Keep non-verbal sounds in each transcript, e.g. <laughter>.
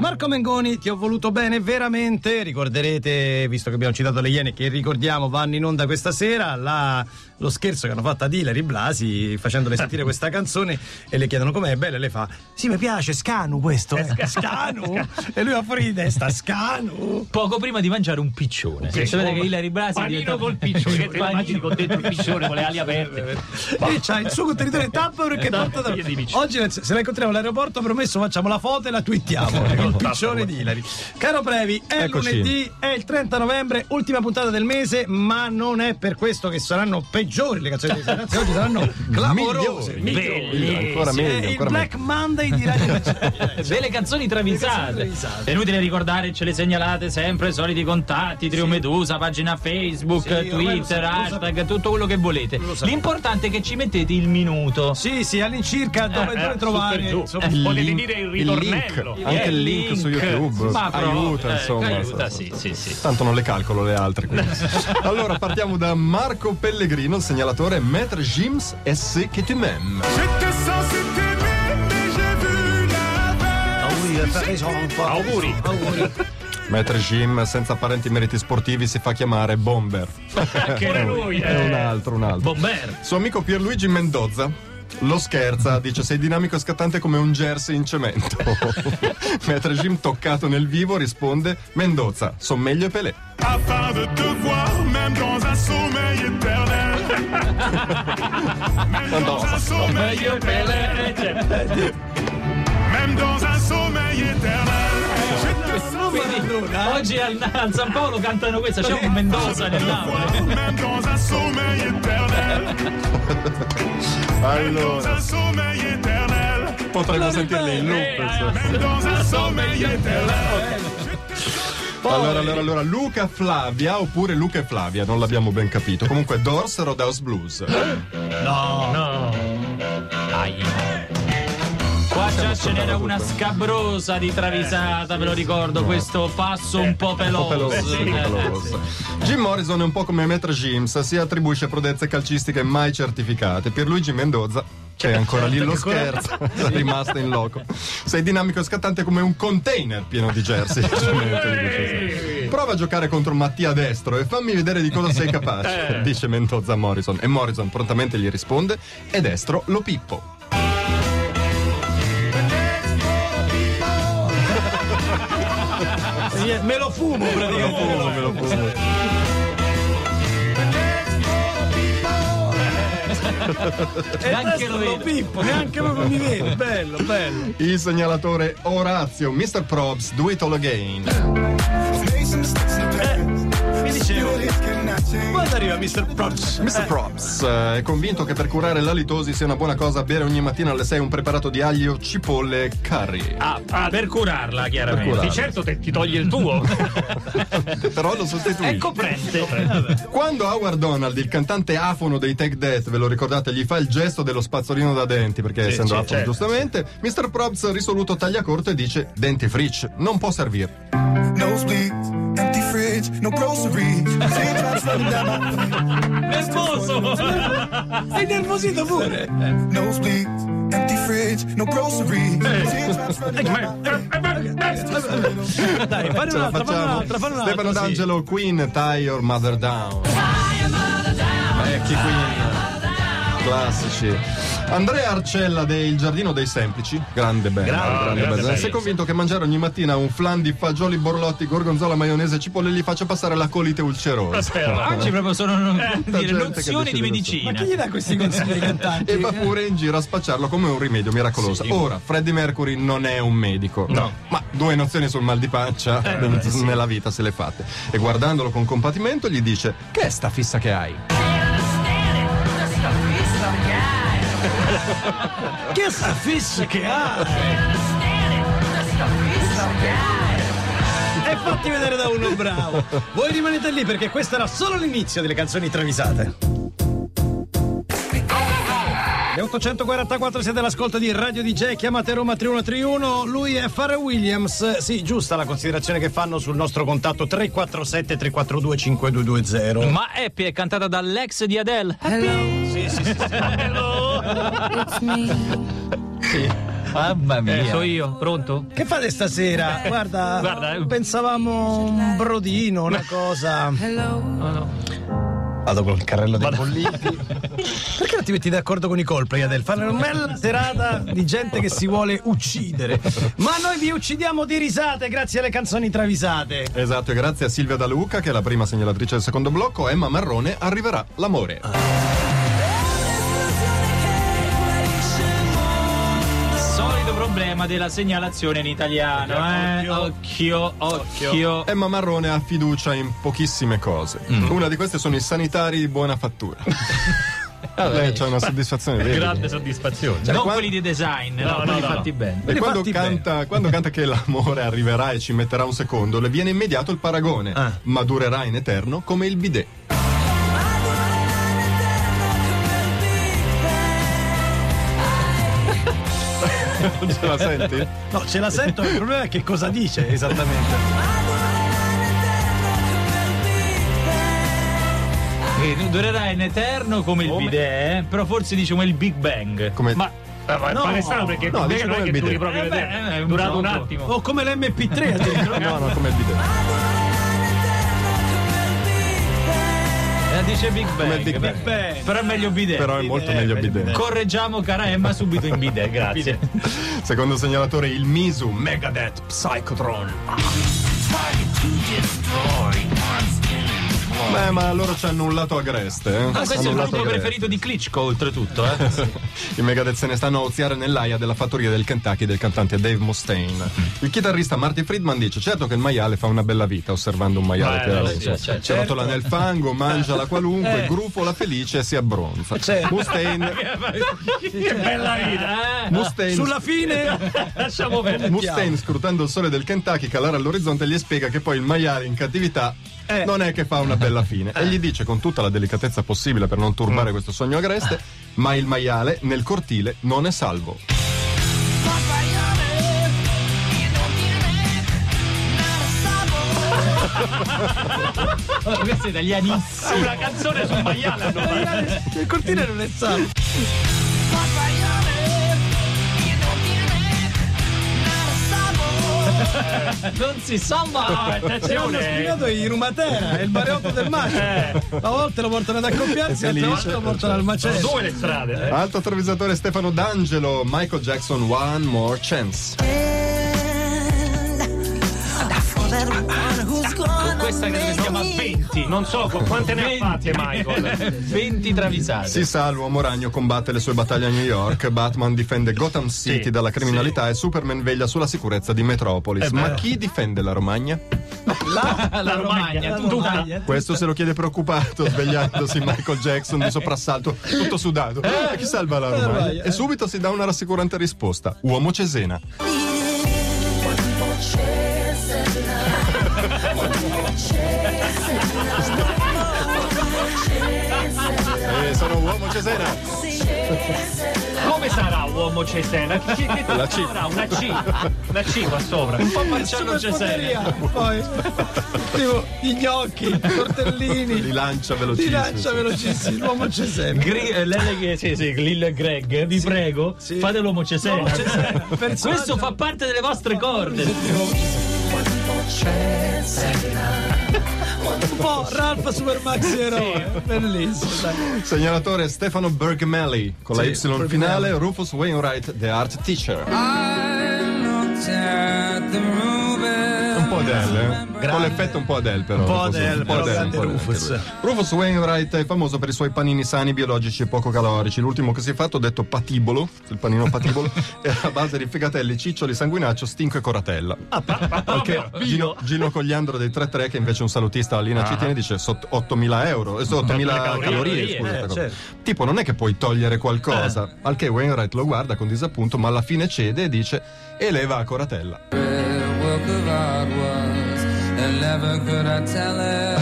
Marco Mengoni, ti ho voluto bene veramente. Ricorderete, visto che abbiamo citato le Iene, che ricordiamo vanno in onda questa sera, la, lo scherzo che hanno fatto ad Hilary Blasi facendole sentire questa canzone e le chiedono com'è bella e lei fa: Sì, mi piace, Scanu questo. Eh. Scanu? e lui va fuori di testa, Scanu. Poco prima di mangiare un piccione. Sì, Sapete che Hilary Blasi è Panino diventato col piccione, <laughs> che immagini con dentro il piccione con le ali aperte. e c'ha il suo contenitore Tupperware che Esatto, porta da... Oggi se la incontriamo all'aeroporto promesso facciamo la foto e la twittiamo <laughs> il piccione di Hilary caro Previ è Eccoci. lunedì è il 30 novembre ultima puntata del mese ma non è per questo che saranno peggiori le canzoni di ragazzi oggi <laughs> saranno clamorose Migliori. Ancora meglio, il ancora Black Monday di Radio <laughs> delle canzoni travisate. È inutile ricordare, ce le segnalate sempre, soliti contatti, Trio Medusa, pagina Facebook, Sì, ormai lo Twitter, sa- lo hashtag, tutto quello che volete. Lo. L'importante è che ci mettete il minuto. sì sì all'incirca dove, Eh, dove trovare insomma, Eh, Potete link- dire il link, ritornello. anche Eh, il link su YouTube Ma proprio, aiuta eh, insomma aiuta, sì, sì, sì. tanto non le calcolo le altre quindi. <laughs> allora partiamo da Marco Pellegrino il segnalatore Maître Gims et ce que tu m'aimes auguri. Auguri. auguri Maître Jim senza apparenti meriti sportivi si fa chiamare Bomber <laughs> Pure lui. è eh. un altro un altro Bomber. suo amico Pierluigi Mendoza lo scherza, dice sei dinamico e scattante come un jersey in cemento. <laughs> Maître Jim toccato nel vivo risponde Mendoza, son meglio e Pelé. afin de te voir même dans un sommeil éternel. Même dans un sommeil cioè, même dans un sommeil éternel. Quindi, oggi al, al San Paolo cantano questa, c'è un Mendoza. Dans Allora, un sommeil éternel. potremmo sentirli in loop. Allora, allora, allora, Luca Flavia oppure Luca e Flavia, non l'abbiamo ben capito. Comunque, Dors Rodeos Blues. No. Qua già ce n'era una scabrosa di travisata, ve lo ricordo, questo passo un po' Un po' peloso. Eh, peloso. Jim Morrison è un po' come Maître Jims, si attribuisce prodezze calcistiche mai certificate. Pierluigi Mendoza, che è ancora lì lo scherzo, <laughs> <laughs> è rimasto in loco. Sei dinamico e scattante come un container pieno di jersey. <laughs> Prova a giocare contro Mattia Destro e fammi vedere di cosa sei capace, dice Mendoza a Morrison. E Morrison prontamente gli risponde: E Destro lo pippo. Me lo fumo praticamente Me lo fumo. e Neanche lo lo vedo. pippo neanche proprio mi vedo bello bello Il segnalatore Orazio, Mr. Probs, do it all again. mi dicevo quando arriva Mr. Props Mr. Props eh, è convinto che per curare l'alitosi sia una buona cosa bere ogni mattina alle 6 un preparato di aglio, cipolle e curry. Ah, ah, per curarla, chiaramente. curarla. Di certo te- ti toglie il tuo. <laughs> Però lo sostituisce. È coprente. Quando Howard Donald, il cantante afono dei Take Death, ve lo ricordate, gli fa il gesto dello spazzolino da denti, perché essendo sì, afono certo, giustamente, Mr. Probs risoluto taglia corto e dice denti fritch, non può servire. Nosebleed, empty fridge, no groceries. <laughs> Down Nervoso. <laughs> sei nervosito pure nosebleed, empty fridge, no groceries. Down dai la un'altra facciamo. un'altra fare un'altra Stefano sì. D'Angelo, Queen, Tie Your Mother Down. Vecchi Queen. Classici. Andrea Arcella del Giardino dei Semplici, grande band, Grande, grande grande band. è convinto che mangiare ogni mattina un flan di fagioli borlotti, gorgonzola, maionese e cipolle gli faccia passare la colite ulcerosa. <laughs> Oggi proprio sono dire, gente che nozioni di medicina. ma chi gli dà questi consigli cantanti E va pure in giro a spacciarlo come un rimedio miracoloso. Ora, Freddie Mercury non è un medico, No. ma due nozioni sul mal di pancia <laughs> nella vita se le fatte. E guardandolo con compatimento gli dice: Che è sta fissa che hai? che sta fissa che ha e fatti vedere da uno bravo voi rimanete lì perché questo era solo l'inizio delle canzoni travisate Le 844 siete all'ascolto di Radio DJ, chiamate Roma 3131, lui è Pharrell Williams. Sì, giusta la considerazione che fanno sul nostro contatto 347 342 5220. Ma Happy è cantata dall'ex di Adele. Sì, sì, sì. sì. It's me. Mamma mia. Eh, so io, pronto? Che fate stasera? Guarda, Guarda, eh. pensavamo un brodino, una cosa. No, no. Vado col carrello dei bolliti. <laughs> Perché non ti metti d'accordo con i Coldplay, Adel? Fare una bella serata di gente che si vuole uccidere. Ma noi vi uccidiamo di risate grazie alle canzoni travisate. Esatto, e grazie a Silvia Da Luca, che è la prima segnalatrice del secondo blocco, Emma Marrone, arriverà l'amore. Solito problema della segnalazione in italiano, eh? Occhio, occhio. Emma Marrone ha fiducia in pochissime cose. Una di queste sono i sanitari di buona fattura. <laughs> Lei c'ha una soddisfazione vedi? Grande soddisfazione. non quando- quelli di design, no, No, quelli no, no. fatti bene. E quando fatti canta, quando canta che l'amore arriverà e ci metterà un secondo, le viene immediato il paragone. Ah. Ma durerà in eterno come il bidet. Non <laughs> ce la senti? No, ce la sento, il problema è che cosa dice esattamente. Eh, durerà in eterno come il bidet, eh? però forse dice come il Big Bang. Come... Ma, eh, ma No. pare strano perché No, non è come che il duri proprio Eh, beh, un durato un attimo. O come l'MP3 <laughs> addirittura. No, no, come il bidet. Eh, dice Big Bang. Big Beh, Bang. Però è meglio bidet. Però è molto meglio bidet. Correggiamo cara Emma subito in bidet, grazie. Secondo segnalatore il Misu Megadeth Psychotron. Beh, ma loro c'hanno un lato agreste, eh? Ah, questo è Hanno il gruppo preferito di Klitschko, oltretutto, eh? <laughs> I Megadeth se ne stanno a oziare nell'aia della fattoria del Kentucky del cantante Dave Mustaine. Il chitarrista Marty Friedman dice: Certo che il maiale fa una bella vita osservando un maiale Eh, che sì, certo. si rotola nel fango, mangia la qualunque, grufola felice e si abbronza. Certo. Mustaine, <laughs> Che bella vita. Eh, Mustaine, Sulla fine <laughs> Lasciamo perdere. Mustaine, scrutando il sole del Kentucky calare all'orizzonte, gli spiega che poi il maiale in cattività Eh. non è che fa una bella fine. E gli dice con tutta la delicatezza possibile per non turbare questo sogno agreste: Ma il maiale nel cortile non è salvo. oh, questo è italianissimo. Una canzone sul maiale il cortile non è sano. <laughs> Non si salva. Ah, Hanno attenzione. spiegato in Rumatera, è il bareotto del mare. A volte lo portano ad accoppiarsi, altre volte lo portano al Sono macello. due le strade. eh. Alto travisatore Stefano D'Angelo, Michael Jackson, One More Chance. Questa credo che si chiama 20. Non so qu- quante ne ha fatte Michael. <laughs> 20 travisate. Si sa, l'uomo ragno combatte le sue battaglie a New York, <laughs> Batman difende Gotham City Sì, dalla criminalità e Superman veglia sulla sicurezza di Metropolis. Ma chi difende la Romagna? la, la Romagna, Romagna, tutta. tutta. Questo se lo chiede preoccupato, svegliandosi Michael Jackson di soprassalto, tutto sudato. E chi salva la Romagna? E subito si dà una rassicurante risposta: uomo Cesena. Come sarà uomo Cesena? <laughs> Che, La C. sarà? Una C. Una C qua sopra. Un po' Marcello Cesena. poi tipo gli gnocchi, i tortellini, Li lancia velocissimo. lancia velocissimo, l'uomo Cesena. Gri- eh, lei che sì, sì, Lil e Greg, vi prego, sì. fate l'uomo Cesena. L'uomo Cesena, <laughs> Questo fa parte delle vostre corde. Un po' Ralph Super Maxi Eroe, bellissimo. Dai. Segnalatore Stefano Bergmelli con la Sì, Y Bergmelli. finale, Rufus Wainwright, The Art Teacher. Un po' Adele, eh? Con l'effetto un po' Adele però. Un po' Adele, un po' però Adele, un po' Adele. Rufus. Rufus Wainwright è famoso per i suoi panini sani, biologici e poco calorici. L'ultimo che si è fatto, detto patibolo, il panino patibolo, <laughs> è a base di figatelli, ciccioli, sanguinaccio, stinco e coratella. Perché Gino, Gino Cogliandro dei 3-3, che invece è un salutista all'Ina ci tiene, dice sott- 8.000 euro, eh, 8.000 calorie, calorie, eh, scusa, cosa. certo. Tipo, non è che puoi togliere qualcosa. Al che Wainwright lo guarda con disappunto, ma alla fine cede e dice: eleva a coratella. work of art was, and never could I tell it.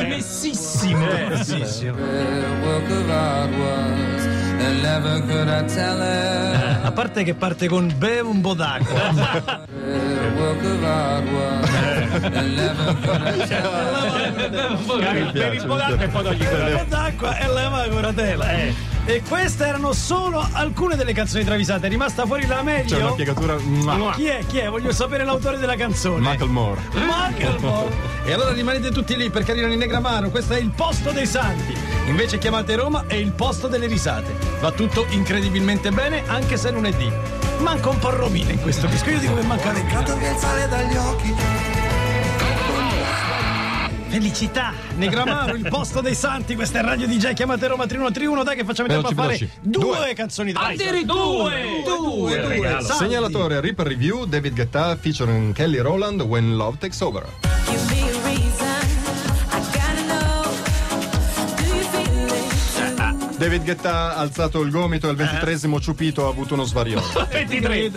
Dimessissimo. Bellissimo. The work of art was, and never could I tell it. A parte che parte con bevo un po' d'acqua. Work of art was, Per il po' d'acqua e poi togli quella. Un po' d'acqua e leva la coratela. Eh. E queste erano solo alcune delle canzoni travisate. È rimasta fuori la C'è una meglio. piegatura. mua. Chi è? Chi è? Voglio sapere l'autore della canzone. Macklemore. Macklemore. <laughs> E allora rimanete tutti lì perché arrivano in Negramaro. Questo è il posto dei santi. Invece chiamate Roma è il posto delle risate. Va tutto incredibilmente bene anche se è lunedì. Manca un po' romina in questo disco. Io dico che manca romina. Canto che il sale dagli occhi. Felicità! Negramaro, il posto dei santi. Questa è Radio DJ. Chiamate Roma 3131. Dai che facciamo in tempo a fare due, Due. canzoni da Addirittura Due, due, regalo. santi. Segnalatore Reaper Review, David Guetta featuring Kelly Rowland When Love Takes Over. David Guetta ha alzato il gomito e al ventitresimo ciupito ha avuto uno svarione. 23. Eh,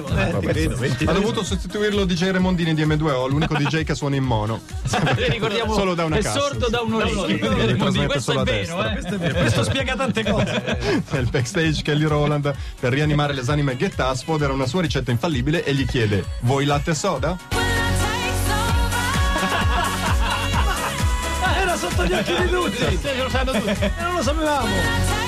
23. Ha dovuto sostituirlo DJ Remondini di M2O, l'unico DJ che suona in mono. Ricordiamo Solo da una è cassa. sordo da un orecchio. Questo è vero, eh. Questo è vero, questo spiega tante <laughs> cose. Nel backstage Kelly Rowland, per rianimare l'esanime Guetta, sfodera una sua ricetta infallibile e gli chiede Vuoi latte e soda? <laughs> Sotto gli occhi di tutti. Lo sanno tutti. E non lo sapevamo.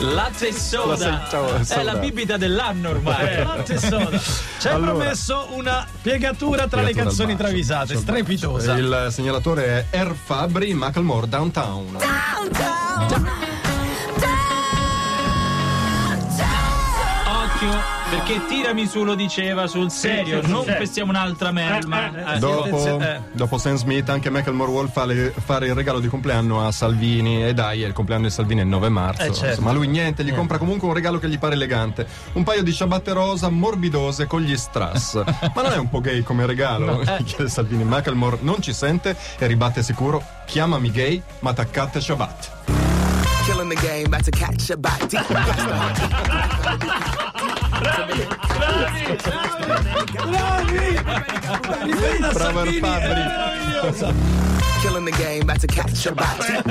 Latte e soda. È la bibita dell'anno ormai. Latte e soda. Ci hai Allora. promesso una piegatura tra le Piegatura canzoni bacio, travisate, strepitosa. Il segnalatore è Air Fabri Macklemore Downtown. Occhio, perché tirami su lo diceva sul serio, sì, sì, non sì. pensiamo un'altra. Eh, Dopo, attenzione, eh. dopo Sam Smith anche Macklemore vuole fare, fare il regalo di compleanno a Salvini e dai, il compleanno di Salvini è il 9 marzo. Eh, certo. Insomma, lui niente, gli compra comunque un regalo che gli pare elegante. Un paio di ciabatte rosa morbidose con gli strass. <laughs> Ma non è un po' gay come regalo? Gli <laughs> chiede Salvini. Macklemore non ci sente e ribatte sicuro: chiamami gay, ma attaccate ciabatte. Killing the game, about to catch a bite. <laughs> Bravi! Riferita a Bravo Salvini, è Fabri. meravigliosa. Killing the game, about to catch a bite.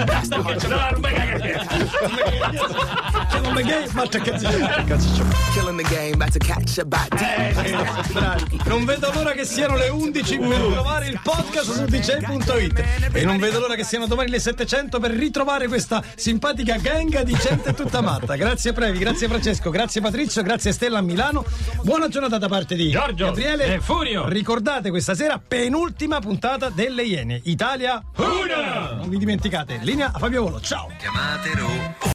C'è come gay, ma c'è che Killing the game, about to catch a bite. Non vedo l'ora che siano le 11 per trovare il podcast su dj.it e non vedo l'ora che siano domani le 700 per ritrovare questa simpatica gang di gente tutta matta. Grazie Previ, grazie Francesco, grazie Patrizio, grazie Stella a Milano. Buona giornata da parte di Giorgio Gabriele e Furio. Ricordate questa sera penultima puntata delle Iene. Italia Una! Non vi dimenticate. Linea a Fabio Volo. Ciao. Chiamate Ro.